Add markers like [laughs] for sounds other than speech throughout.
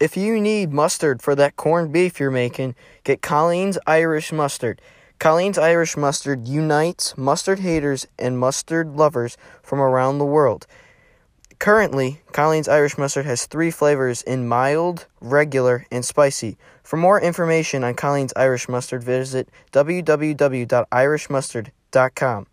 If you need mustard for that corned beef you're making, get Colleen's Irish Mustard. Colleen's Irish Mustard unites mustard haters and mustard lovers from around the world. Currently, Colleen's Irish Mustard has three flavors in mild, regular, and spicy. For more information on Colleen's Irish Mustard, visit www.irishmustard.com.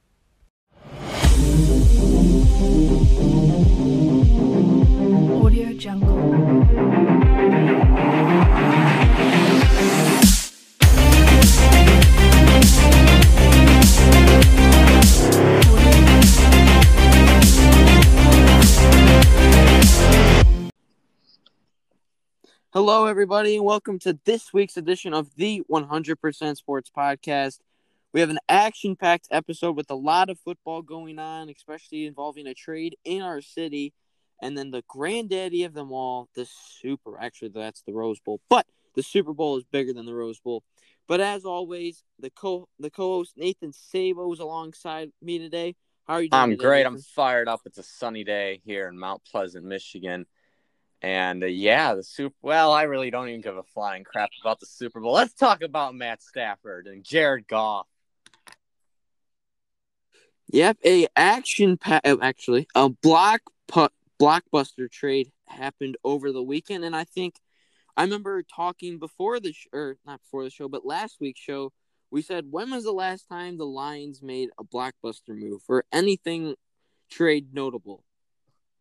Hello, everybody, and welcome to this week's edition of the 100% Sports Podcast. We have an action packed episode with a lot of football going on, especially involving a trade in our city. And then the granddaddy of them all, the Super. Actually, that's the Rose Bowl, but the Super Bowl is bigger than the Rose Bowl. But as always, the co the co-host Nathan Sabo is alongside me today. How are you doing? I'm today, great. Nathan? I'm fired up. It's a sunny day here in Mount Pleasant, Michigan. And uh, yeah, the Super well, I really don't even give a flying crap about the Super Bowl. Let's talk about Matt Stafford and Jared Goff. Yep, a action pa- uh, actually a block pu- blockbuster trade happened over the weekend, and I think I remember talking before the sh- or not before the show, but last week's show. We said when was the last time the Lions made a blockbuster move or anything trade notable?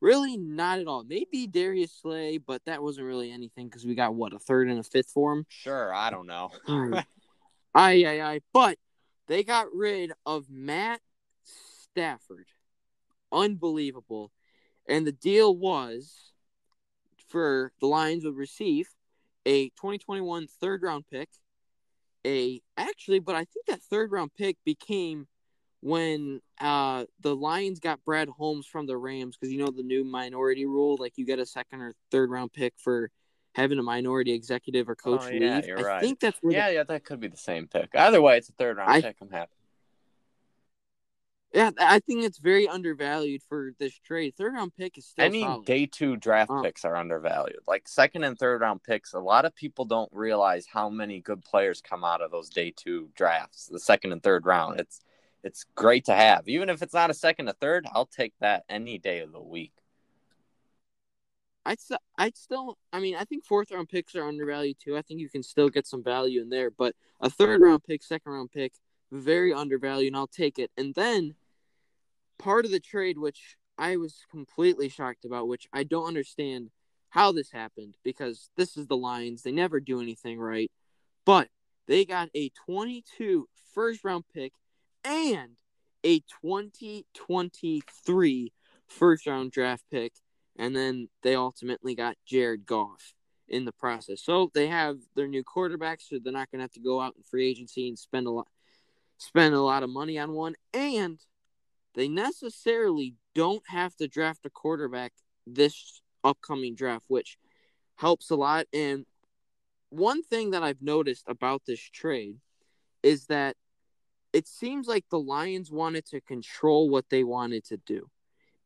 Really, not at all. Maybe Darius Slay, but that wasn't really anything because we got what a third and a fifth for him. Sure, I don't know. [laughs] Aye, aye, aye. But they got rid of Matt Stafford. Unbelievable. And the deal was for the Lions would receive a 2021 third round pick. A actually, but I think that third round pick became when uh the Lions got Brad Holmes from the Rams because you know the new minority rule, like you get a second or third round pick for having a minority executive or coach Oh, yeah, leave. you're I right. think that's where the yeah, yeah, that could be the same pick. Either way, it's a third round I- pick. I'm happy. Yeah, I think it's very undervalued for this trade. Third round pick is still Any solid. day two draft Um, picks are undervalued. Like second and third round picks, a lot of people don't realize how many good players come out of those day two drafts, the second and third round. It's it's great to have. Even if it's not a second or third, I'll take that any day of the week. I'd st- I'd still. I mean, I think fourth round picks are undervalued too. I think you can still get some value in there, but a third round pick, second round pick, very undervalued, and I'll take it. And then part of the trade, which I was completely shocked about, which I don't understand how this happened because this is the Lions. They never do anything right, but they got a 22 first round pick and a 2023 first round draft pick and then they ultimately got Jared Goff in the process. So they have their new quarterback, so they're not going to have to go out in free agency and spend a lot spend a lot of money on one, and they necessarily don't have to draft a quarterback this upcoming draft, which helps a lot. And one thing that I've noticed about this trade is that it seems like the Lions wanted to control what they wanted to do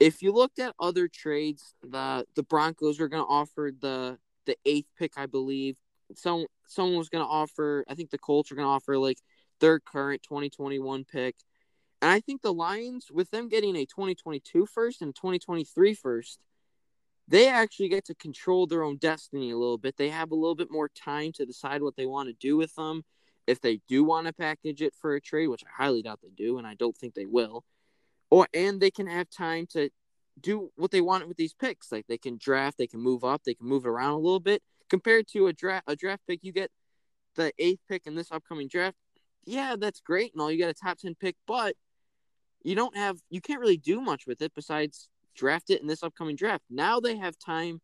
if you looked at other trades, the the Broncos were going to offer the the eighth pick, I believe. Some someone was going to offer. I think the Colts were going to offer like their current 2021 pick, and I think the Lions, with them getting a 2022 first and 2023 first, they actually get to control their own destiny a little bit. They have a little bit more time to decide what they want to do with them. If they do want to package it for a trade, which I highly doubt they do, and I don't think they will or and they can have time to do what they want with these picks. Like they can draft, they can move up, they can move it around a little bit. Compared to a draft a draft pick, you get the eighth pick in this upcoming draft. Yeah, that's great and all. You got a top ten pick, but you don't have you can't really do much with it besides draft it in this upcoming draft. Now they have time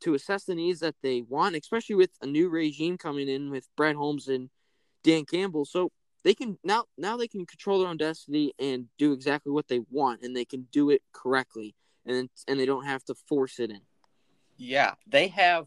to assess the needs that they want, especially with a new regime coming in with Brad Holmes and Dan Campbell. So they can now now they can control their own destiny and do exactly what they want and they can do it correctly and and they don't have to force it in Yeah, they have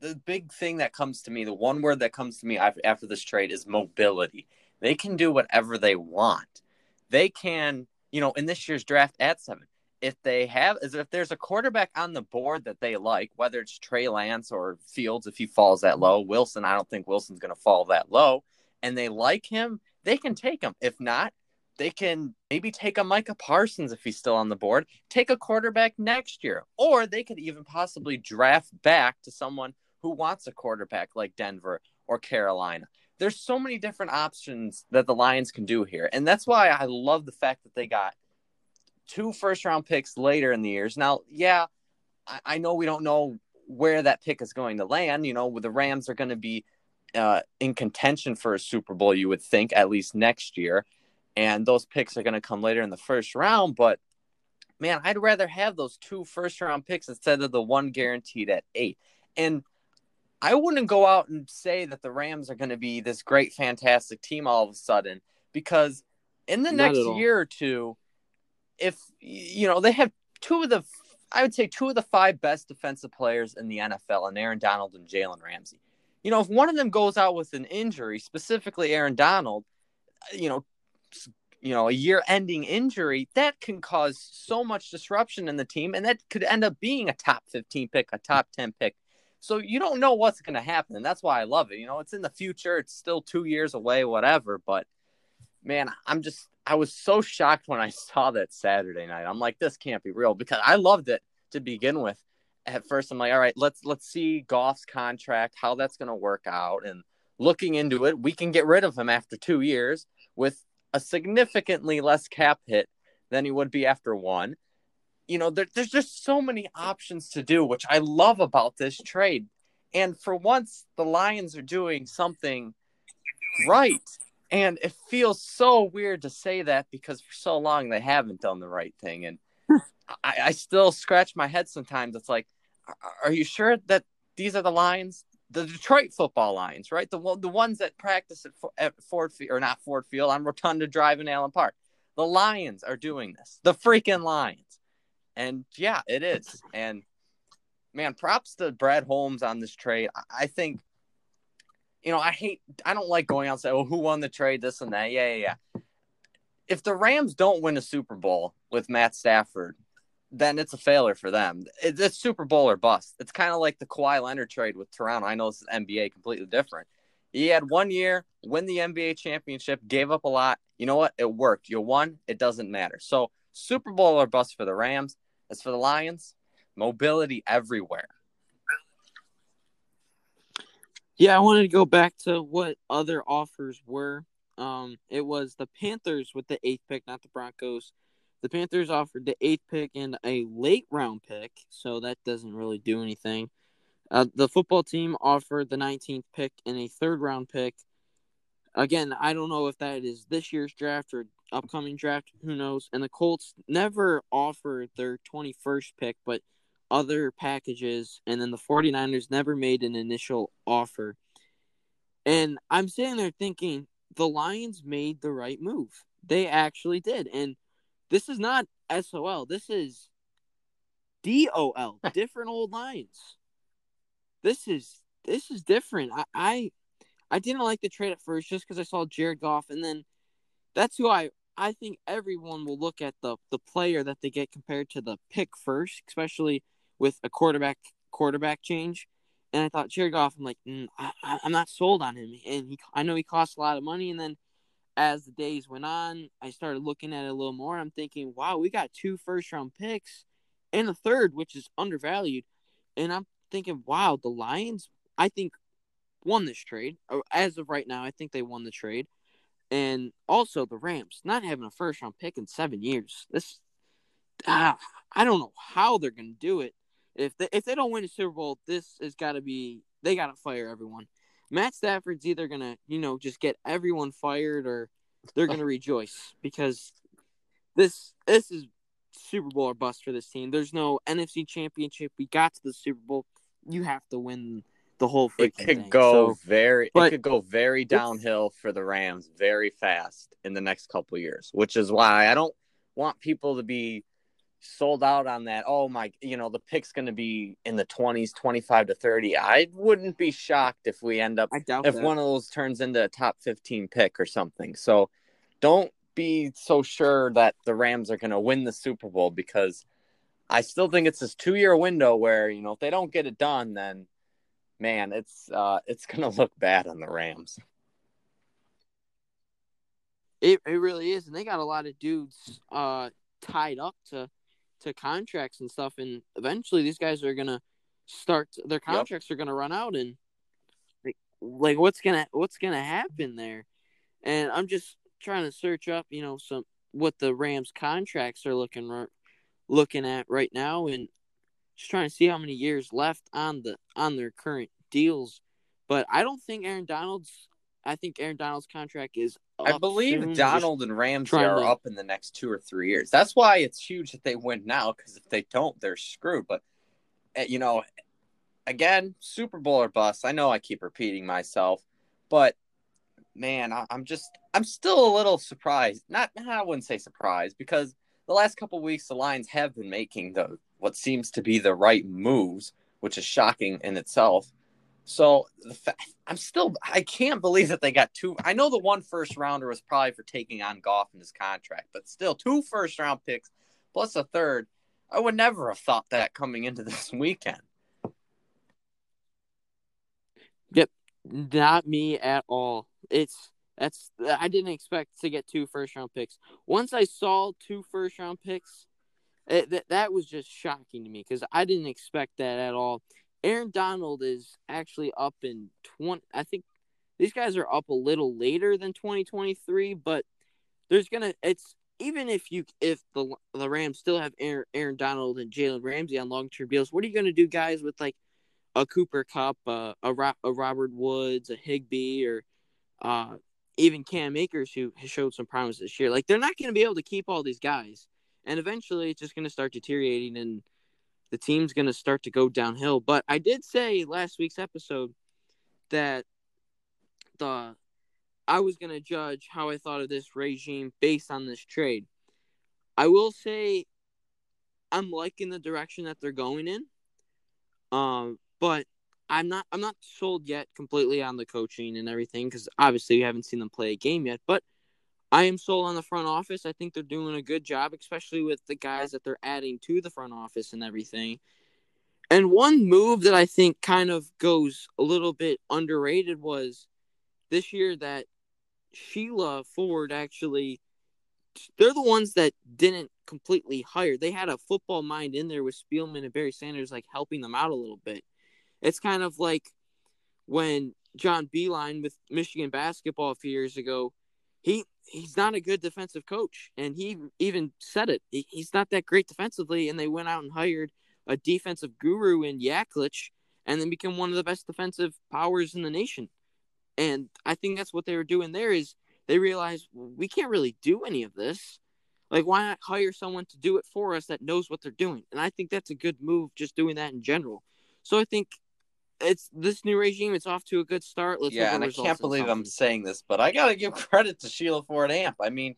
the big thing that comes to me, the one word that comes to me after this trade is mobility. They can do whatever they want. They can, you know, in this year's draft at seven, if they have is if there's a quarterback on the board that they like, whether it's Trey Lance or Fields, if he falls that low, Wilson, I don't think Wilson's going to fall that low, and they like him, they can take him. If not, they can maybe take a Micah Parsons if he's still on the board, take a quarterback next year, or they could even possibly draft back to someone who wants a quarterback like Denver or Carolina. There's so many different options that the Lions can do here. And that's why I love the fact that they got two first round picks later in the years. Now, yeah, I, I know we don't know where that pick is going to land. You know, the Rams are going to be uh, in contention for a Super Bowl, you would think, at least next year. And those picks are going to come later in the first round. But man, I'd rather have those two first round picks instead of the one guaranteed at eight. And I wouldn't go out and say that the Rams are going to be this great, fantastic team all of a sudden because in the Not next year or two, if you know they have two of the, I would say two of the five best defensive players in the NFL, and Aaron Donald and Jalen Ramsey. You know, if one of them goes out with an injury, specifically Aaron Donald, uh, you know, you know, a year-ending injury, that can cause so much disruption in the team, and that could end up being a top 15 pick, a top 10 pick. So you don't know what's going to happen, and that's why I love it. You know, it's in the future; it's still two years away, whatever. But man, I'm just I was so shocked when I [laughs] saw that Saturday night. I'm like, this can't be real because I loved it to begin with. At first, I'm like, all right, let's let's see Goff's contract, how that's going to work out, and looking into it, we can get rid of him after two years with a significantly less cap hit than he would be after one. You know, there, there's just so many options to do, which I love about this trade. And for once, the Lions are doing something right. And it feels so weird to say that because for so long they haven't done the right thing. And [laughs] I, I still scratch my head sometimes. It's like, are- you sure that these are the Lions? The Detroit football Lions, right? The one- the ones that practice at, at Ford Field or not Ford Field on Rotunda Drive in Allen Park. The Lions are doing this. The freaking Lions. And yeah, it is. And man, props to Brad Holmes on this trade. I think, you know, I hate, I don't like going out and say, oh, who won the trade, this and that. Yeah, yeah, yeah. If the Rams don't win a Super Bowl with Matt Stafford, then it's a failure for them. It's, it's Super Bowl or bust. It's kind of like the Kawhi Leonard trade with Toronto. I know this is NBA completely different. He had one year, win the NBA championship, gave up a lot. You know what? It worked. You won. It doesn't matter. So Super Bowl or bust for the Rams. As for the Lions, mobility everywhere. Yeah, I wanted to go back to what other offers were. Um, it was the Panthers with the eighth pick, not the Broncos. The Panthers offered the eighth pick and a late round pick, so that doesn't really do anything. Uh, the football team offered the 19th pick and a third round pick. Again, I don't know if that is this year's draft or upcoming draft. Who knows? And the Colts never offered their 21st pick, but other packages. And then the 49ers never made an initial offer. And I'm sitting there thinking the Lions made the right move. They actually did. And this is not SOL. This is DOL, [laughs] different old lines. This is this is different. I I, I didn't like the trade at first just because I saw Jared Goff, and then that's who I I think everyone will look at the the player that they get compared to the pick first, especially with a quarterback quarterback change. And I thought Jared Goff. I'm like, mm, I, I'm not sold on him, and he I know he costs a lot of money, and then as the days went on, I started looking at it a little more. I'm thinking, wow, we got two first round picks and a third, which is undervalued. And I'm thinking, wow, the Lions, I think, won this trade. As of right now, I think they won the trade. And also the Rams, not having a first round pick in seven years. This, ah, I don't know how they're going to do it. If they, if they don't win a Super Bowl, this has got to be, they got to fire everyone. Matt Stafford's either gonna, you know, just get everyone fired or they're gonna [laughs] rejoice because this this is Super Bowl or bust for this team. There's no NFC Championship. We got to the Super Bowl. You have to win the whole freaking It could thing. go So, very it could go very downhill for the Rams very fast in the next couple years, which is why I don't want people to be sold out on that. Oh my, you know, the pick's going to be in the 20s, 25 to 30. I wouldn't be shocked if we end up if that. one of those turns into a top 15 pick or something. So don't be so sure that the Rams are going to win the Super Bowl because I still think it's this two year window where you know if they don't get it done, then man, it's uh, it's gonna look bad on the Rams. It it really is, and they got a lot of dudes uh tied up to to contracts and stuff, and eventually these guys are gonna start their contracts yep. are gonna run out, and like, like what's gonna what's gonna happen there? And I'm just trying to search up, you know, some what the Rams contracts are looking looking at right now, and just trying to see how many years left on the on their current deals. But I don't think Aaron Donald's. I think Aaron Donald's contract is. I believe Donald and Ramsey are to... up in the next two or three years. That's why it's huge that they win now. Because if they don't, they're screwed. But eh, you know, again, Super Bowl or bust. I know I keep repeating myself, but man, I, am just I'm still a little surprised. Not I wouldn't say surprised because the last couple weeks the Lions have been making the what seems to be the right moves, which is shocking in itself. So fa- I'm still I can't believe that they got two. I know the one first rounder was probably for taking on Goff in his contract, but still two first round picks plus a third. I would never have thought that coming into this [laughs] weekend. Yep, not me at all. It's that's I didn't expect to get two first round picks. Once I saw two first round picks, it, that that was just shocking to me because I didn't expect that at all. Aaron Donald is actually up in twenty. I think these guys are up a little later than twenty twenty three, but there's gonna it's even if you if the the Rams still have Aaron, Aaron Donald and Jalen Ramsey on long term deals, what are you gonna do, guys, with like a Cooper Kupp uh, a a Robert Woods, a Higbee, or uh, even Cam Akers, who has showed some promise this year. Like they're not going to be able to keep all these guys, and eventually it's just going to start deteriorating, and the team's going to start to go downhill. But I did say last week's episode that the I was going to judge how I thought of this regime based on this trade. I will say I'm liking the direction that they're going in. Um, but I'm not I'm not sold yet completely on the coaching and everything because obviously we haven't seen them play a game yet. But I am sold on the front office. I think they're doing a good job, especially with the guys that they're adding to the front office and everything. And one move that I think kind of goes a little bit underrated was this year that Sheila Ford actually they're the ones that didn't completely hire. They had a football mind in there with Spielman and Barry Sanders like helping them out a little bit. It's kind of like when John Beilein with Michigan basketball a few years ago, he he's not a good defensive coach, and he even said it. He, he's not that great defensively, and they went out and hired a defensive guru in Yaklich, and then become one of the best defensive powers in the nation. And I think that's what they were doing there is they realized we can't really do any of this. Like, why not hire someone to do it for us that knows what they're doing? And I think that's a good move, just doing that in general. So I think it's this new regime. It's off to a good start. Let's yeah, and I can't believe I'm saying this, but I gotta give [laughs] credit to Sheila Ford Hamp. I mean,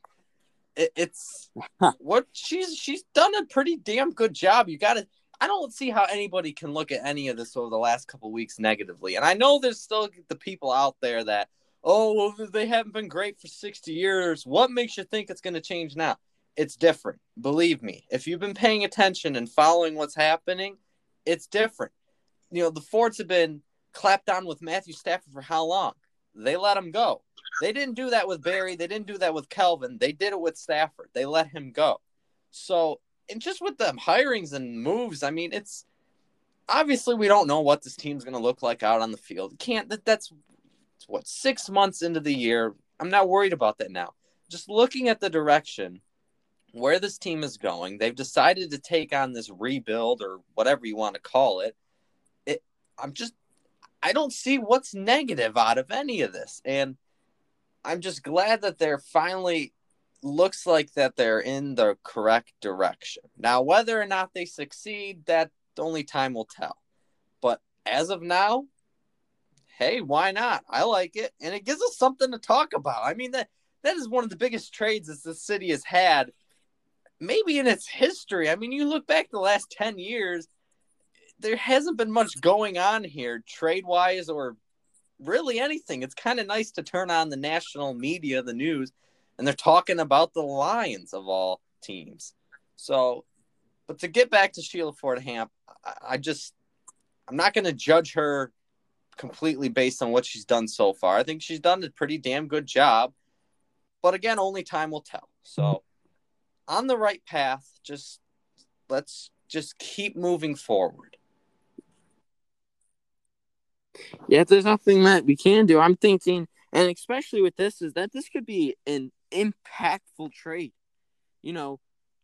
it, it's [laughs] what she's she's done a pretty damn good job. You gotta. I don't see how anybody can look at any of this over the last couple weeks negatively. And I know there's still the people out there that, oh, well, they haven't been great for 60 years. What makes you think it's going to change now? It's different. Believe me. If you've been paying attention and following what's happening, it's different you know, the Fords have been clapped down with Matthew Stafford for how long? They let him go. They didn't do that with Barry. They didn't do that with Calvin. They did it with Stafford. They let him go. So, and just with the hirings and moves, I mean, it's obviously we don't know what this team's going to look like out on the field. Can't that that's what six months into the year. I'm not worried about that now. Just looking at the direction where this team is going, they've decided to take on this rebuild or whatever you want to call it I'm just I don't see what's negative out of any of this. And I'm just glad that they're finally looks like that they're in the correct direction. Now, whether or not they succeed, that only time will tell. But as of now, hey, why not? I like it. And it gives us something to talk about. I mean, that that is one of the biggest trades that the city has had, maybe in its history. I mean, you look back the last 10 years, there hasn't been much going on here trade wise or really anything. It's kind of nice to turn on the national media, the news, and they're talking about the Lions of all teams. So But to get back to Sheila Ford Hamp, I, I just I'm not going to judge her completely based on what she's done so far. I think she's done a pretty damn good job. But again, only time will tell. So on the right path, just let's just keep moving forward. Yeah, there's nothing that we can do. I'm thinking, and especially with this, is that this could be an impactful trade. You know,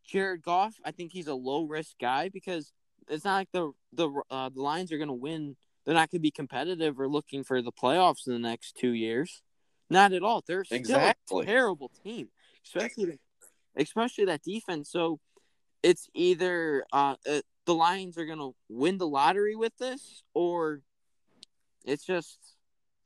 Jared Goff, I think he's a low risk guy because it's not like the the uh, the Lions are going to win. They're not going to be competitive or looking for the playoffs in the next two years. Not at all. They're Exactly. still a terrible team, especially especially that defense. So it's either uh, uh the Lions are going to win the lottery with this, or it's just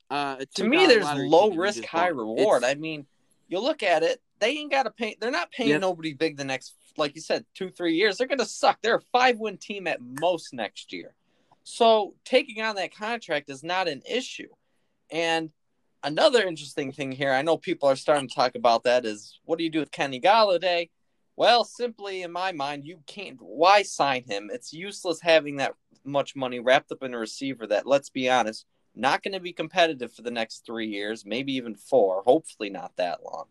uh, To me, there's low risk, high bought. reward. It's- I mean, you look at it, they ain't got to pay. They're not paying Yeah. nobody big the next, like you said, two, three years. They're going to suck. They're a five win team at most next year. So taking on that contract is not an issue. And another interesting thing here, I know people are starting to talk about that, is what do you do with Kenny Golladay? Well, simply in my mind, you can't. Why sign him? It's useless having that much money wrapped up in a receiver that, let's be honest, not going to be competitive for the next three years, maybe even four. Hopefully, not that long.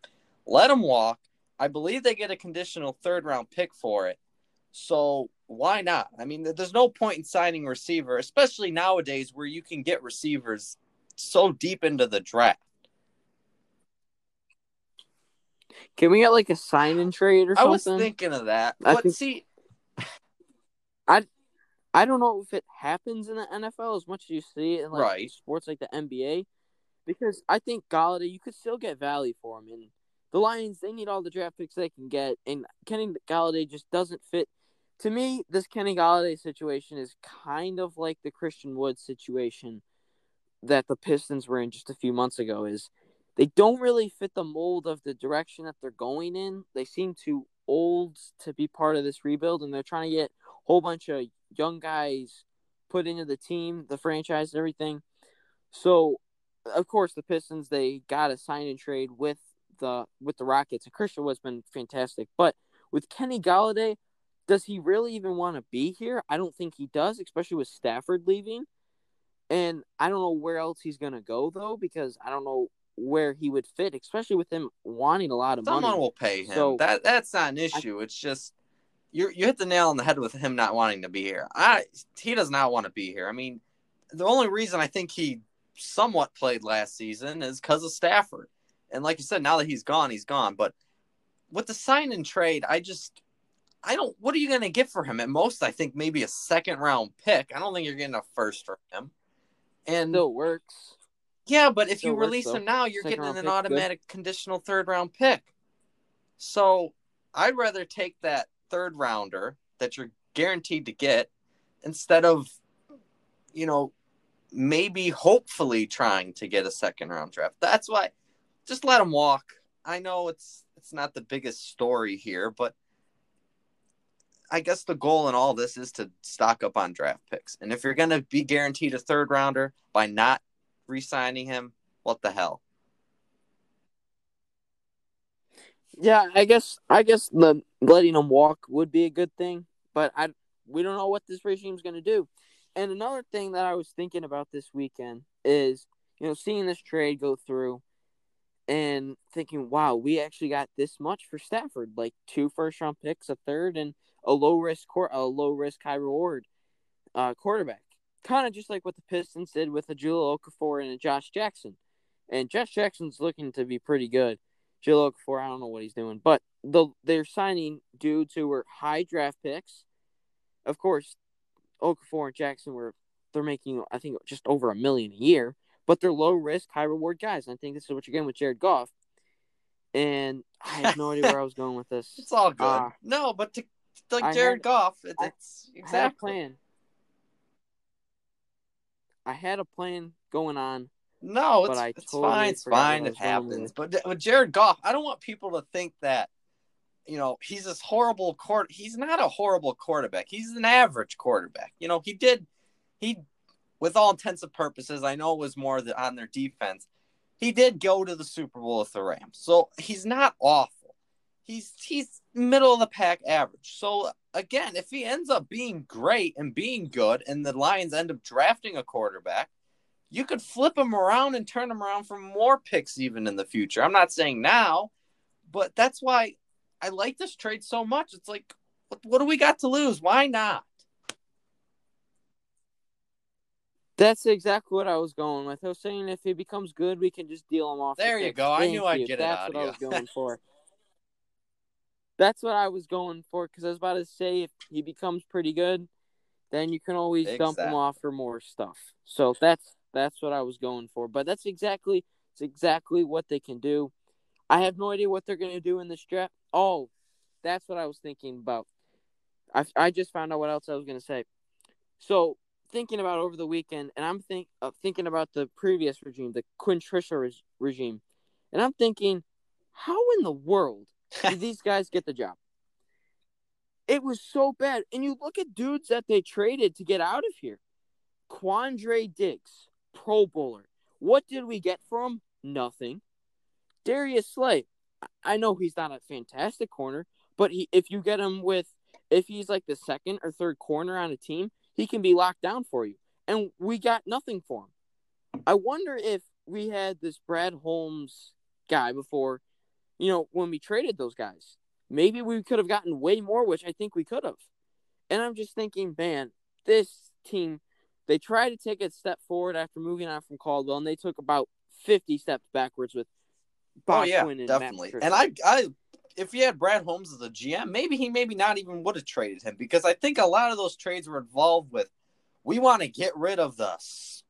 Let him walk. I believe they get a conditional third round pick for it. So why not? I mean, there's no point in signing a receiver, especially nowadays where you can get receivers so deep into the draft. Can we get like a sign and trade or something? I was thinking of that, I but think- see, I don't know if it happens in the NFL as much as you see it in like Right. sports like the NBA, because I think Golladay you could still get value for him, and the Lions they need all the draft picks they can get, and Kenny Golladay just doesn't fit. To me, this Kenny Golladay situation is kind of like the Christian Wood situation that the Pistons were in just a few months ago. Is they don't really fit the mold of the direction that they're going in. They seem too old to be part of this rebuild, and they're trying to get whole bunch of young guys put into the team, the franchise, and everything. So, of course, the Pistons they got a sign and trade with the with the Rockets, and Christian Wood's been fantastic. But with Kenny Golladay, does he really even want to be here? I don't think he does, especially with Stafford leaving. And I don't know where else he's gonna go though, because I don't know where he would fit, especially with him wanting a lot of someone money. Someone will pay him. So- that that's not an issue. it's just you you hit the nail on the head with him not wanting to be here. I he does not want to be here. I mean, the only reason I think he somewhat played last season is because of Stafford. And like you said, now that he's gone, he's gone. But with the sign and trade, I just I don't. What are you going to get for him? At most, I think maybe a second round pick. I don't think you're getting a first for him. And Still works. yeah, but if Still you release him now, you're Second getting an pick's good. automatic conditional third round pick. So I'd rather take that third rounder that you're guaranteed to get instead of, you know, maybe hopefully trying to get a second round draft. That's why just let him walk. I know it's it's not the biggest story here, but I guess the goal in all this is to stock up on draft picks. And if you're going to be guaranteed a third rounder by not re-signing him, what the hell? Yeah, I guess I guess the letting him walk would be a good thing, but I we don't know what this regime's going to do. And another thing that I was thinking about this weekend is, you know, seeing this trade go through and thinking, wow, we actually got this much for Stafford, like two first round picks, a third, and a low risk court, a low risk, high reward uh, quarterback. Kind of just like what the Pistons did with a Jahlil Okafor and a Josh Jackson. And Josh Jackson's looking to be pretty good. Jahlil Okafor, I don't know what he's doing, but the they're signing dudes who were high draft picks. Of course, Okafor and Jackson were they're making I think just over a million a year, but they're low risk, high reward guys. And I think this is what you're getting with Jared Goff. And I have no idea where I was going with this. [laughs] It's all good. Uh, no, but to, like I Jared had- Goff, it, I- it's I had a exactly. plan. I had a plan going on. No, it's, it's fine. It's fine. It happens. But with Jared Goff, I don't want people to think that, you know, he's this horrible court. He's not a horrible quarterback. He's an average quarterback. You know, he did, he, with all intents and purposes, I know it was more the, on their defense. He did go to the Super Bowl with the Rams, so he's not awful. he's he's middle of the pack average. So again, if he ends up being great and being good, and the Lions end up drafting a quarterback, you could flip them around and turn them around for more picks even in the future. I'm not saying now, but that's why I like this trade so much. It's like, what, what do we got to lose? Why not? That's exactly what I was going with. I was saying if he becomes good, we can just deal him off. the There you picks. go. I Thank knew I'd you. get it That's what I was going [laughs] for. That's what I was going for because I was about to say if he becomes pretty good, then you can always dump him off for more stuff. So that's that's what I was going for. But that's exactly it's exactly what they can do. I have no idea what they're going to do in this draft. Oh, that's what I was thinking about. I, I just found out what else I was going to say. So thinking about over the weekend, and I'm think uh, thinking about the previous regime, the Quinn Trisha reg- regime, and I'm thinking, how in the world [laughs] did these guys get the job? It was so bad, and you look at dudes that they traded to get out of here. Quandre Diggs, Pro Bowler. What did we get from? Nothing. Darius Slay. I know he's not a fantastic corner, but he if you get him with if he's like the second or third corner on a team, he can be locked down for you. And we got nothing for him. I wonder if we had this Brad Holmes guy before, you know, when we traded those guys. Maybe we could have gotten way more, which I think we could have. And I'm just thinking, man, this team, they tried to take a step forward after moving on from Caldwell, and they took about 50 steps backwards with Bob oh yeah, Quinn and definitely. And I, I, if he had Brad Holmes as a GM, maybe he maybe not even would have traded him because I think a lot of those trades were involved with we want to get rid of the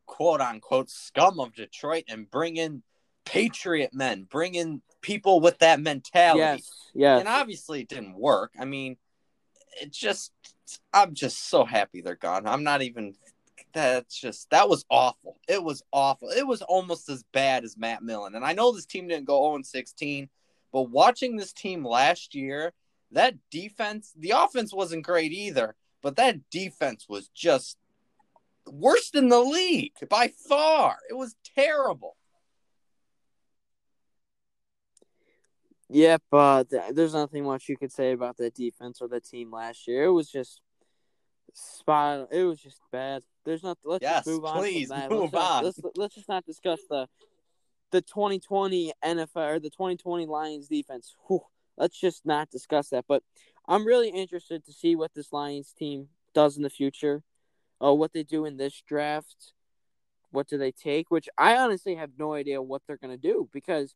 quote unquote scum of Detroit and bring in patriot men, bring in people with that mentality. yes, yes. And obviously it didn't work. I mean, it just I'm just so happy they're gone. I'm not even that's just that was awful. It was awful. It was almost as bad as Matt Millen. And I know this team didn't go 0 16, but watching this team last year, that defense, the offense wasn't great either, but that defense was just worst in the league by far. It was terrible. Yep, uh, th- there's nothing much you could say about that defense or the team last year. It was just spot. It was just bad. There's not. Let's Yes, just move on. please move let's not- on. Let's let's just not discuss the the 2020 NFL or the 2020 Lions defense. Whew, let's just not discuss that. But I'm really interested to see what this Lions team does in the future. Uh, what they do in this draft. What do they take? Which I honestly have no idea what they're gonna do because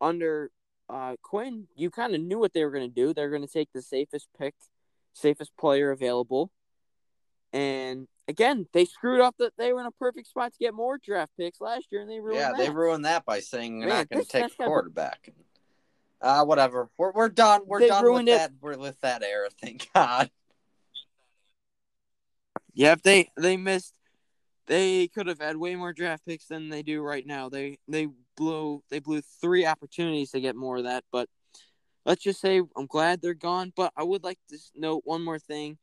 under uh, Quinn, you kind of knew what they were going to do. They're going to take the safest pick, safest player available. And again, they screwed up that they were in a perfect spot to get more draft picks last year, and they ruined yeah, that. they ruined that by saying they're Man, not going to take that's a gotta be- quarterback. Uh, whatever. We're we're done. We're They done with it. that. We're with that era. Thank [laughs] God. Yeah, if they they missed, they could have had way more draft picks than they do right now. They they blew they blew three opportunities to get more of that. But let's just say I'm glad they're gone. But I would like to note one more thing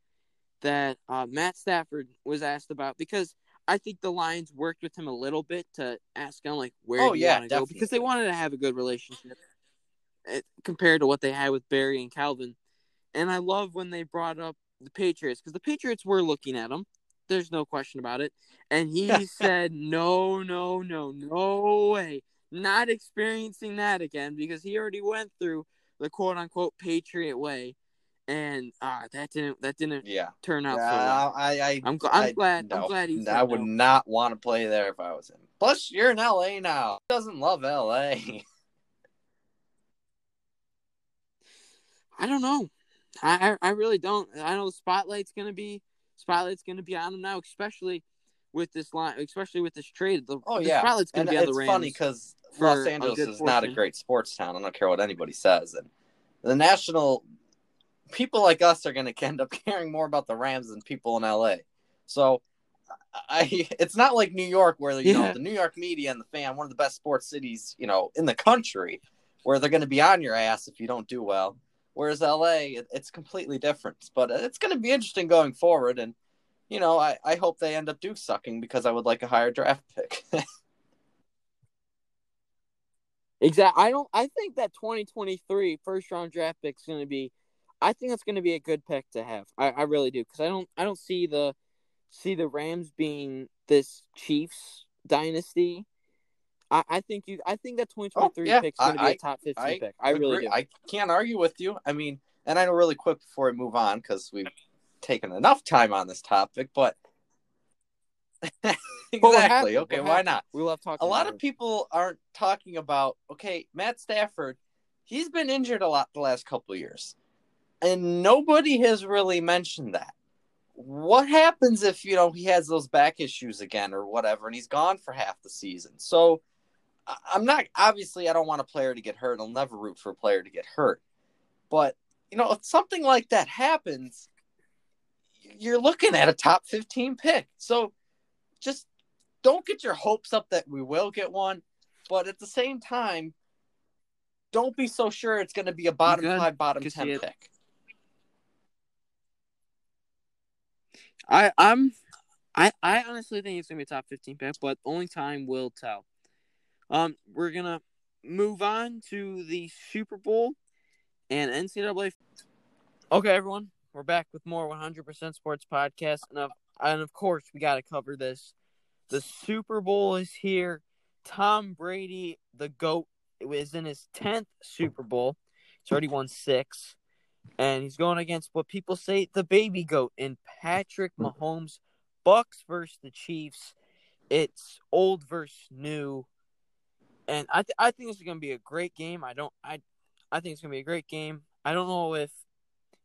that uh, Matt Stafford was asked about because I think the Lions worked with him a little bit to ask him like where Oh, do you yeah, want to go because they wanted to have a good relationship eh, compared to what they had with Barry and Calvin. And I love when they brought up the Patriots because the Patriots were looking at him. There's no question about it. And he [laughs] said, no, no, no, no way. Not experiencing that again because he already went through the quote unquote Patriot way. And uh, that didn't that didn't Yeah. turn out Yeah, well. I, I, I'm gl- I'm I- glad- I'm glad he I would no. not want to play there if I was him. Plus, you're in LA now. Who doesn't love LA? [laughs] I don't know. I, I I really don't. I know the spotlight's gonna be spotlight's gonna be on him now, especially with this line, especially with this trade. The, Oh yeah, spotlight's gonna and be on the Rams. funny because Los Angeles is not a great sports town. I don't care what anybody says, and the national people like us are going [laughs] to end up caring more about the Rams than people in LA. So, I [laughs] it's not like New York where you Yeah. know the New York media and the fan, one of the best sports cities you know in the country, where they're going to be on your ass if you don't do well. Whereas LA, it, it's completely different. But uh, it's going to be interesting going forward, and you know I, I hope they end up do sucking because I would like a higher draft pick. [laughs] Exactly. I don't. I think that 2023 first round draft pick is going to be. I think it's going to be a good pick to have. I, I really do because I don't. I don't see the see the Rams being this Chiefs dynasty. I, I think you. I think that 2023 Oh, yeah, pick is going to be I- a top 15 I pick. I really agree. do. I can't argue with you. I mean, and I know really quick before I move on because we've taken enough time on this topic, but [laughs] exactly. happy. Okay, We're why happy. not? We love talking. A lot of people aren't talking about. Okay, Matt Stafford, he's been injured a lot the last couple of years, and nobody has really mentioned that. What happens if you know he has those back issues again or whatever, and he's gone for half the season? So I'm not obviously I don't want a player to get hurt. I'll never root for a player to get hurt. But you know, if something like that happens, you're looking at a top 15 pick. So just don't get your hopes up that we will get one, but at the same time, don't be so sure it's going to be a bottom five, bottom 10 it. pick. I I'm I I honestly think it's gonna be a top fifteen pick, but only time will tell. Um, we're gonna move on to the Super Bowl and NCAA. Okay, everyone, we're back with more 100% Sports Podcast, and of and of course we got to cover this. The Super Bowl is here. Tom Brady, the goat, is in his tenth Super Bowl. He's already won six and he's going against what people say the baby goat in Patrick mm-hmm. Mahomes. Bucks versus the Chiefs. It's old versus new, and I th- I think this is going to be a great game. I don't I I think it's going to be a great game. I don't know if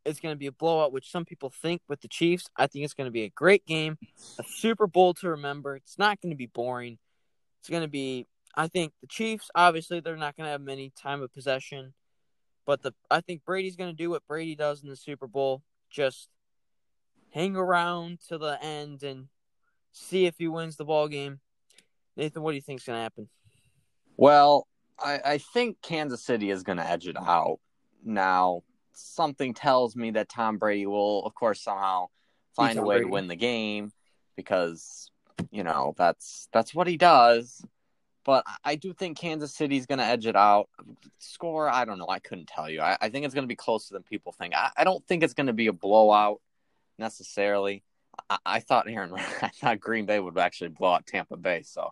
it's going to be a blowout, which some people think with the Chiefs. I think it's going to be a great game, a Super Bowl to remember. It's not going to be boring. It's going to be. I think the Chiefs. Obviously, they're not going to have many time of possession. But the I think Brady's going to do what Brady does in the Super Bowl, just hang around to the end and see if he wins the ball game. Nathan, what do you think's going to happen? Well, I, I think Kansas City is going to edge it out. Now, something tells me that Tom Brady will, of course, somehow find a way Brady. to win the game because you know that's that's what he does. But I- do think Kansas City's going to edge it out. Score, I don't know. I couldn't tell you. I, I think it's going to be closer than people think. I, I don't think it's going to be a blowout necessarily. I, I thought Aaron, [laughs] I thought Green Bay would actually blow out Tampa Bay. So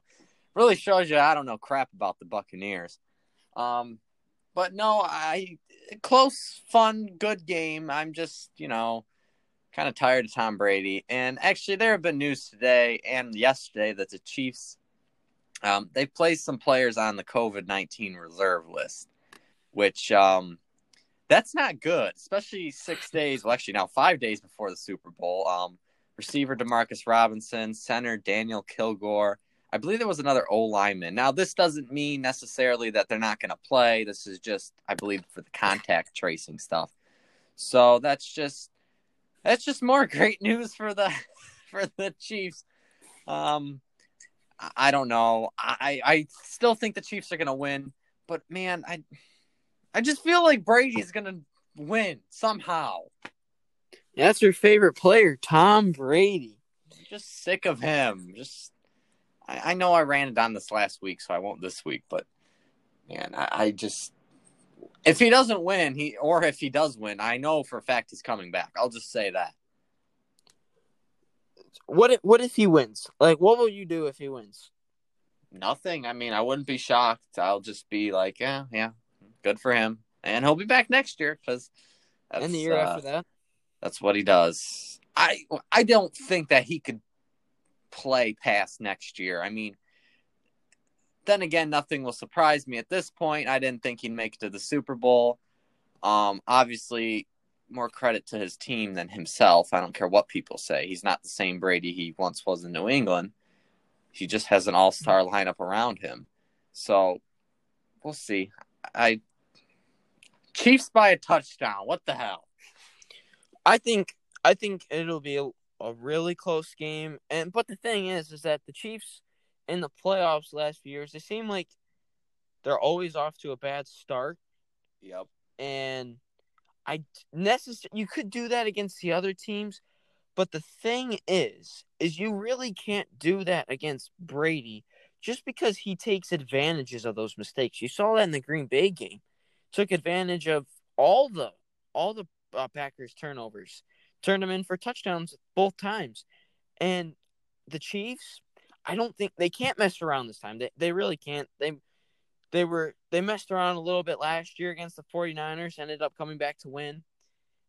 really shows you I don't know crap about the Buccaneers. Um, but no, I close, fun, good game. I'm just you know kind of tired of Tom Brady. And actually, there have been news today and yesterday that the Chiefs um, they placed some players on the COVID nineteen reserve list, which um, that's not good, especially six [laughs] days. Well, actually now five days before the Super Bowl. Um, receiver Demarcus Robinson, center Daniel Kilgore. I believe there was another O lineman. Now, this doesn't mean necessarily that they're not going to play. This is just, I believe, for the contact [laughs] tracing stuff. So that's just that's just more [laughs] great news for the for the Chiefs. Um, I- don't know. I I still think the Chiefs are going to win, but man, I I just feel like Brady's going to win somehow. That's your favorite player, Tom Brady. I'm just sick of him. Just I, I know I ran it on this last week, so I won't this week. But man, I, I just if he doesn't win, he or if he does win, I know for a fact he's coming back. I'll just say that. What if, what if he wins? Like, what will you do if he wins? Nothing. I mean, I wouldn't be shocked. I'll just be like, yeah, yeah, good for him, and he'll be back next year because and the year after that? That's what he does. I I don't think that he could play past next year. I mean, then again, nothing will surprise me at this point. I didn't think he'd make it to the Super Bowl. Um, obviously, more credit to his team than himself. I don't care what people say. He's not the same Brady he once was in New England. He just has an all-star lineup around him. So we'll see. I Chiefs by a touchdown. What the hell? I think I think it'll be a, a really close game. And but the thing is, is that the Chiefs in the playoffs last few years, they seem like they're always off to a bad start. Yep. And I necessary you could do that against the other teams, but the thing is, is you really can't do that against Brady just because he takes advantages of those mistakes. You saw that in the Green Bay game. Took advantage of all the all the uh, Packers turnovers, turned them in for touchdowns both times. And the Chiefs, I don't think they can't mess around this time. They they really can't. They they were they messed around a little bit last year against the 49ers, ended up coming back to win.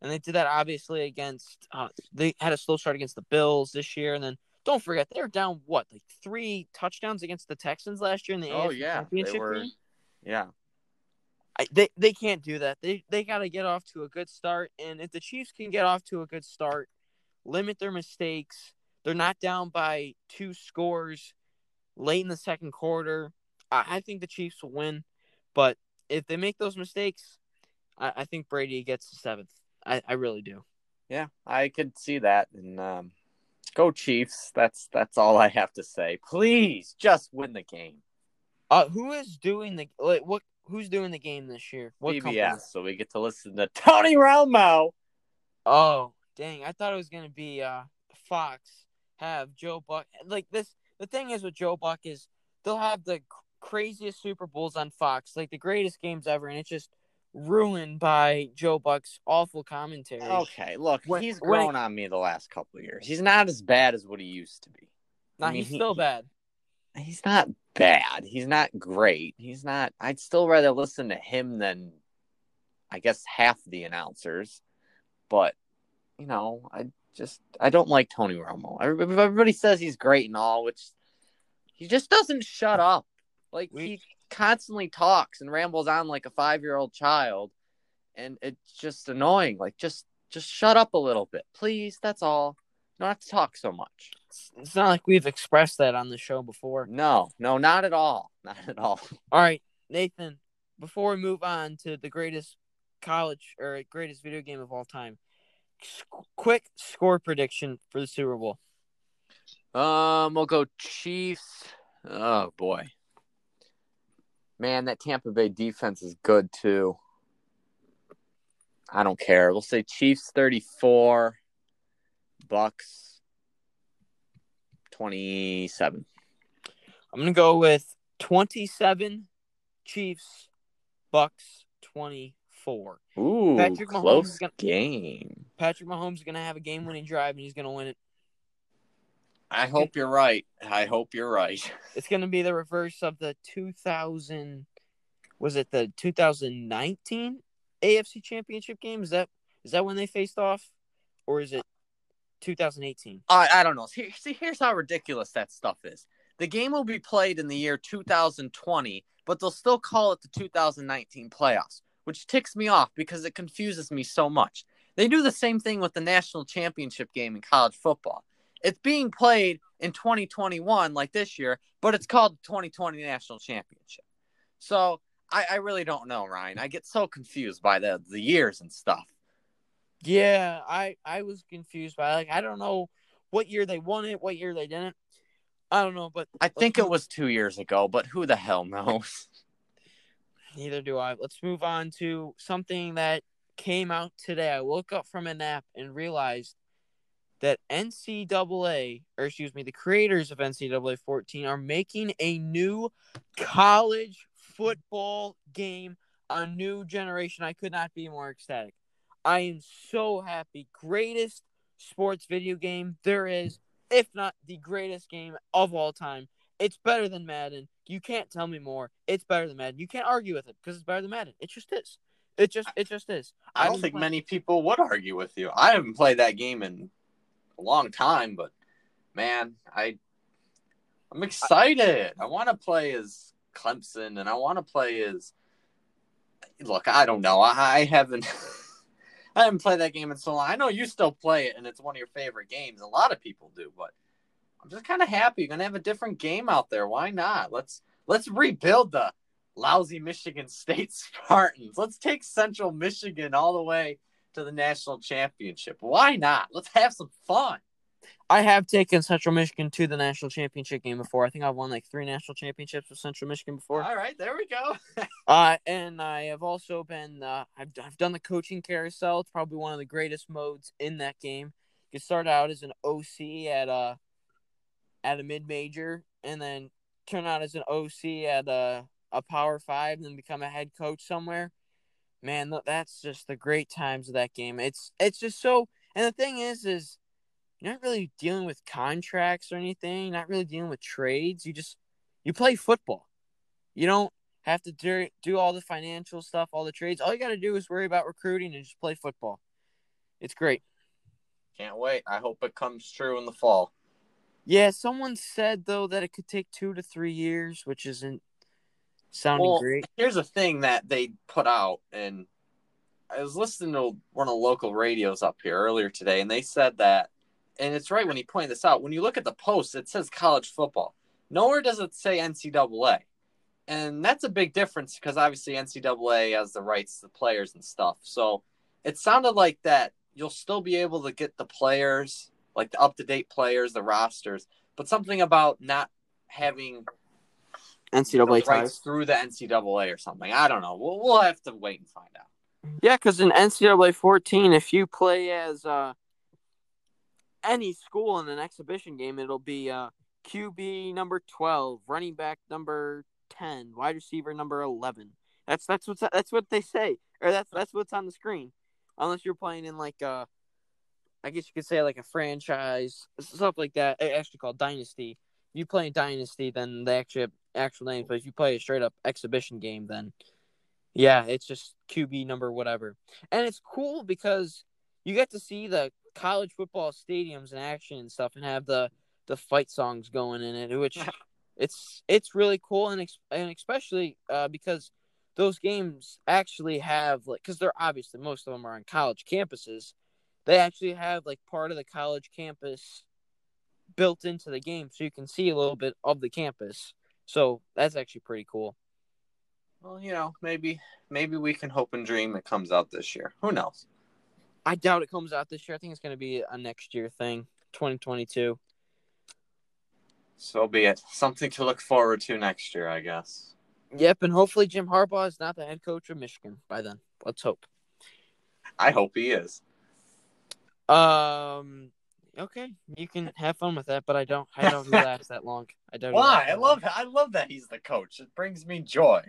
And they did that obviously against uh, they had a slow start against the Bills this year and then don't forget they were down what like three touchdowns against the Texans last year in the Oh AFC yeah, they championship were. game. Yeah, I, they they can't do that. They they got to get off to a good start, and if the Chiefs can get off to a good start, limit their mistakes, they're not down by two scores late in the second quarter. I, I think the Chiefs will win, but if they make those mistakes, I, I think Brady gets the seventh. I, I really do. yeah, I could see that. And um, go Chiefs. That's that's all I have to say. Please just win the game. Uh, who is doing the like, what? Who's doing the game this year? What company? So we get to listen to Tony Romo. Oh, dang. I thought it was going to be uh Fox have Joe Buck like this the thing is with Joe Buck is they'll have the craziest Super Bowls on Fox, like the greatest games ever and it's just ruined by Joe Buck's awful commentary. Okay, look, When- he's when- on me the last couple of years. He's not as bad as what he used to be. Nah, I mean, he's he- still bad. He's not bad. He's not great. He's not. I'd still rather listen to him than, I guess, half the announcers. But, you know, I just I don't like Tony Romo. Everybody, everybody says he's great and all, which he just doesn't shut up. Like We- he constantly talks and rambles on like a five year old child, and it's just annoying. Like just just shut up a little bit, please. That's all. Have to talk so much. It's, it's not like we've expressed that on the show before. No, no, not at all. Not at all. [laughs] All right, Nathan, before we move on to the greatest college or greatest video game of all time, quick score prediction for the Super Bowl. Um, we'll go Chiefs. Oh boy, man, that Tampa Bay defense is good too. I don't care. We'll say Chiefs thirty-four, Bucks twenty-seven. I'm gonna go with 27 Chiefs, Bucks 24. Ooh, Patrick Mahomes close gonna- game. Patrick Mahomes is gonna have a game-winning drive and he's gonna win it. I hope you're right. I hope you're right. [laughs] It's gonna be the reverse of the 2000. Was it the 2019 AFC Championship game? Is that is that when they faced off, or is it 2018? I, I don't know. See, see, here's how ridiculous that stuff is. The game will be played in the year 2020, but they'll still call it the 2019 playoffs, which ticks me off because it confuses me so much. They do the same thing with the national championship game in college football. It's being played in 2021, like this year, but it's called the 2020 national championship. So I, I really don't know, Ryan. I get so confused by the the years and stuff. Yeah, I I was confused by like I don't know what year they won it, what year they didn't. I don't know, but I think it was two years ago, but who the hell knows? [laughs] Neither do I. Let's move on to something that came out today. I woke up from a nap and realized that NCAA, or excuse me, the creators of NCAA 14 are making a new college football game, a new generation. I could not be more ecstatic. I am so happy. Greatest sports video game there is, if not the greatest game of all time. It's better than Madden. You can't tell me more. It's better than Madden. You can't argue with it because it's better than Madden. It just is. It just it just is. I I've don't think playing- many people would argue with you. I haven't played that game in a long time, but man, I I'm excited. I want to play as Clemson, and I want to play as. Look, I don't know. I, I haven't. [laughs] I haven't played that game in so long. I know you still play it, and it's one of your favorite games. A lot of people do, but I'm just kind of happy. You're gonna have a different game out there. Why not? Let's let's rebuild the lousy Michigan [laughs] State Spartans. Let's take Central Michigan all the way to the national championship. Why not? Let's have some fun. I have taken Central Michigan to the national championship game before. I think I've won like three national championships with Central Michigan before. All right, there we go. [laughs] Uh, and I have also been uh, I've I've done the coaching carousel. It's probably one of the greatest modes in that game. You start out as an OC at a at a mid major, and then turn out as an OC at a a Power Five, and then become a head coach somewhere. Man, that's just the great times of that game. It's it's just so. And the thing is, is you're not really dealing with contracts or anything. Not really dealing with trades. You just you play football. You don't have to do, do all the financial stuff, all the trades. All you got to do is worry about recruiting and just play football. It's great. Can't wait. I hope it comes true in the fall. Yeah, someone said though that it could take two to three years, which isn't sounding Well, great. Here's a thing that they put out, and I was listening to one of the local radios up here earlier today, and they said that, and it's right when he pointed this out. When you look at the post, it says college football. Nowhere does it say NCAA, and that's a big difference because obviously NCAA has the rights to the players and stuff. So it sounded like that you'll still be able to get the players, like the up to date players, the rosters, but something about not having NCAA ties. through the NCAA or something. I don't know. We'll, we'll have to wait and find out. Yeah, because in NCAA 14, if you play as uh, any school in an exhibition game, it'll be uh, QB number 12, running back number 10, wide receiver number 11. That's that's what's that's what they say, or that's that's what's on the screen. Unless you're playing in like uh, I guess you could say like a franchise stuff like that. It actually called Dynasty. If you play in Dynasty, then they actually have actual names. But if you play a straight up exhibition game, then yeah, it's just QB number whatever. And it's cool because you get to see the college football stadiums in action and stuff and have the the fight songs going in it, which [laughs] it's it's really cool and ex- and especially uh, because those games actually have like because they're obviously most of them are on college campuses. They actually have like part of the college campus built into the game, so you can see a little bit of the campus. So that's actually pretty cool. Well, you know, maybe maybe we can hope and dream it comes out this year. Who knows? I doubt it comes out this year. I think it's going to be a next year thing, 2022. So be it. Something to look forward to next year, I guess. Yep, and hopefully Jim Harbaugh is not the head coach of Michigan by then. Let's hope. I hope he is. Um. Okay, you can [laughs] have fun with that, but I don't. I don't [laughs] last that long. I don't. Why? I love I love that he's the coach. It brings me joy.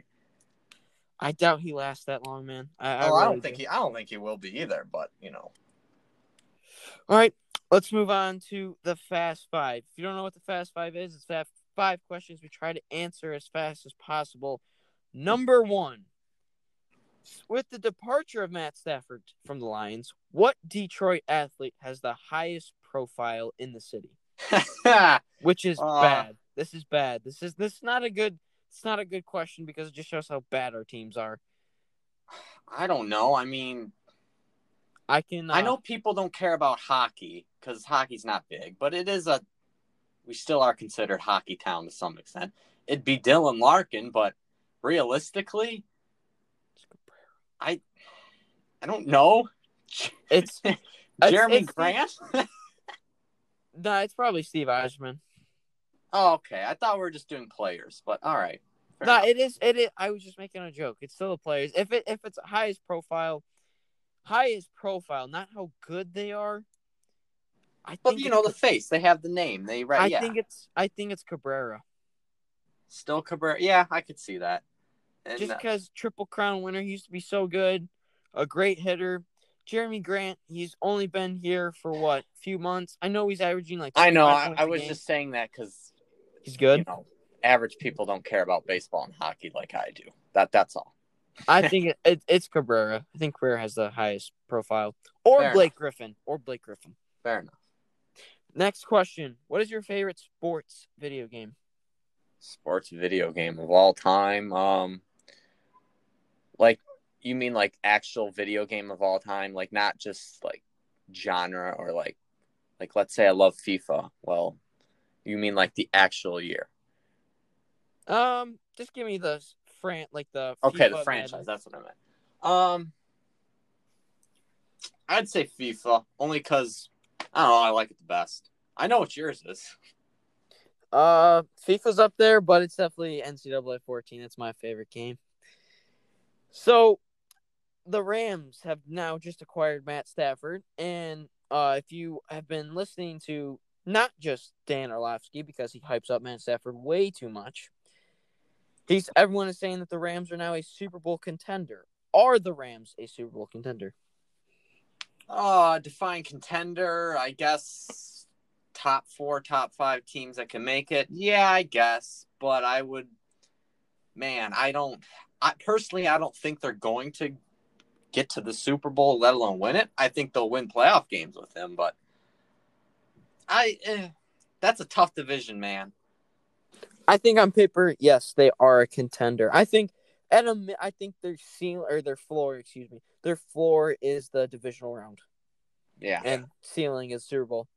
I doubt he lasts that long, man. I, I, Oh, I don't think he I don't think he will be either, but you know. All right, let's move on to the Fast Five. If you don't know what the Fast Five is, it's that five questions we try to answer as fast as possible. Number one, with the departure of Matt Stafford from the Lions, what Detroit athlete has the highest profile in the city? [laughs] Which is Uh. bad. This is bad. This is this is not a good. It's not a good question because it just shows how bad our teams are. I don't know. I mean, I can. Uh, I know people don't care about hockey because hockey's not big, but it is a. We still are considered hockey town to some extent. It'd be Dylan Larkin, but realistically, I I don't know. It's [laughs] Jeremy it's- Grant. [laughs] no. It's probably Steve Yzerman. oh, okay. I thought we were just doing players, but all right. No, enough. it is. It is. I was just making a joke. It's still the players. If it if it's highest profile, highest profile, not how good they are. I but you know the face. They have the name. They right. I yeah. think it's. I think it's Cabrera. Still Cabrera. Yeah, I could see that. And, Just uh, because triple crown winner, he used to be so good, a great hitter. Jerami Grant, he's only been here for what few months. I know he's averaging like. I know. 25 I, I was game. just saying that because He's good. You know, average people don't care about baseball and hockey like I do. That that's all. I [laughs] think it, it, it's Cabrera. I think Cabrera has the highest profile, or Fair Blake Griffin, or Blake Griffin. Fair enough. Next question: What is your favorite sports video game? Sports video game of all time. Um, you mean like actual video game of all time, like not just like genre or like like let's say I love FIFA. Well, you mean like the actual year? Um, just give me the fran like the Okay, FIFA the franchise. That's what I meant. Um, I'd say FIFA only because I don't know. I like it the best. I know what yours is. Uh, FIFA's up there, but it's definitely NCAA 14. That's my favorite game. So, the Rams have now just acquired Matt Stafford, and uh, if you have been listening to not just Dan Orlovsky because he hypes up Matt Stafford way too much. He's everyone is saying that the Rams are now a Super Bowl contender. Are the Rams a Super Bowl contender? Uh, define contender, I guess top four, top five teams that can make it. Yeah, I guess. But I would man, I don't I personally I don't think they're going to get to the Super Bowl, let alone win it. I think they'll win playoff games with him, but I eh, that's a tough division, man. I think on paper, yes, they are a contender. I think at a I think their ceiling or their floor, excuse me, their floor is the divisional round, Yeah. and ceiling is Super Bowl.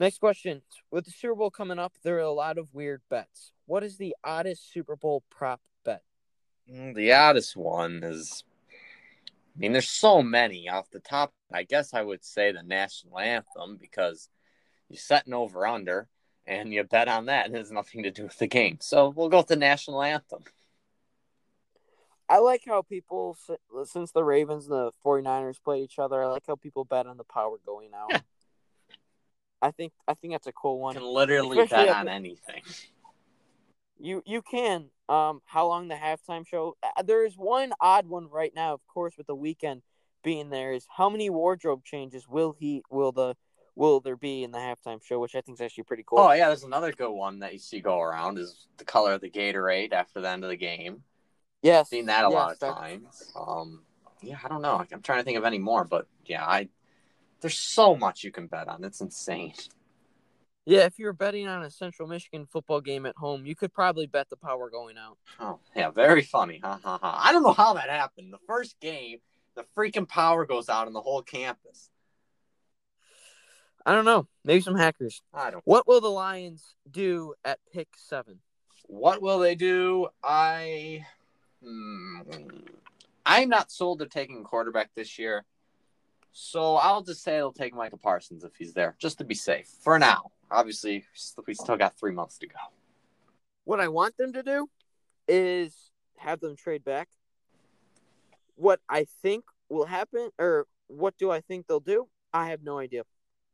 Next question: With the Super Bowl coming up, there are a lot of weird bets. What is the oddest Super Bowl prop bet? Mm, The oddest one is, I mean, there's so many off the top. I guess I would say the national anthem because you set an over under and you bet on that, it has nothing to do with the game. So we'll go with the national anthem. I like how people, since the Ravens and the 49ers play each other, I like how people bet on the power going out. Yeah. I think I think that's a cool You one. can literally Especially bet on the- anything. You you can. Um, how long the halftime show? Uh, There is one odd one right now, of course, with the Weeknd being there. Is how many wardrobe changes will he will the will there be in the halftime show? Which I think is actually pretty cool. Oh yeah, there's another good one that you see go around is the color of the Gatorade after the end of the game. yes, Seen that a lot of times. Um, yeah, I don't know. I'm trying to think of any more, but yeah, I there's so much you can bet on. It's insane. Yeah, if you're betting on a Central Michigan football game at home, you could probably bet the power going out. Oh yeah, very funny. Ha ha ha. I don't know how that happened. The first game, the freaking power goes out in the whole campus. I don't know. Maybe some hackers. I don't. What will the Lions do at pick seven? What will they do? I. Hmm, I'm not sold to taking quarterback this year. So I'll just say they'll take Micah Parsons if he's there, just to be safe for now. Obviously, we still got three months to go. What I want them to do is have them trade back. What I think will happen, or what do I think they'll do? I have no idea.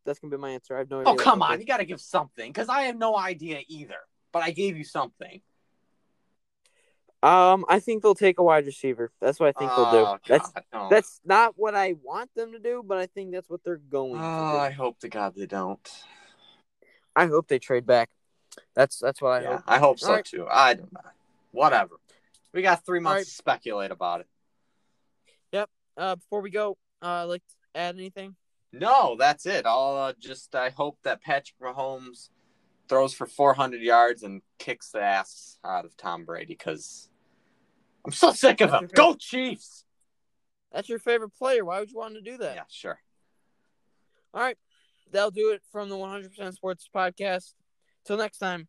That's gonna be my answer. I have no idea. Oh come on, you got to give something because I have no idea either. But I gave you something. Um, I think they'll take a wide receiver. That's what I think they'll Oh, do. That's no. that's not what I want them to do, but I think that's what they're going Oh, to I hope to God they don't. I hope they trade back. That's that's what I yeah, hope. I hope so right. too. I don't know. Whatever. We got three months right. to speculate about it. Yep. Uh, before we go, uh, like to add anything? No, that's it. I'll uh, just I hope that Patrick Mahomes throws for 400 yards and kicks the ass out of Tom Brady because I'm so sick of him. Go Chiefs! That's your favorite player. Why would you want to do that? Yeah, sure. All right. That'll do it from the 100% Sports Podcast. Till next time.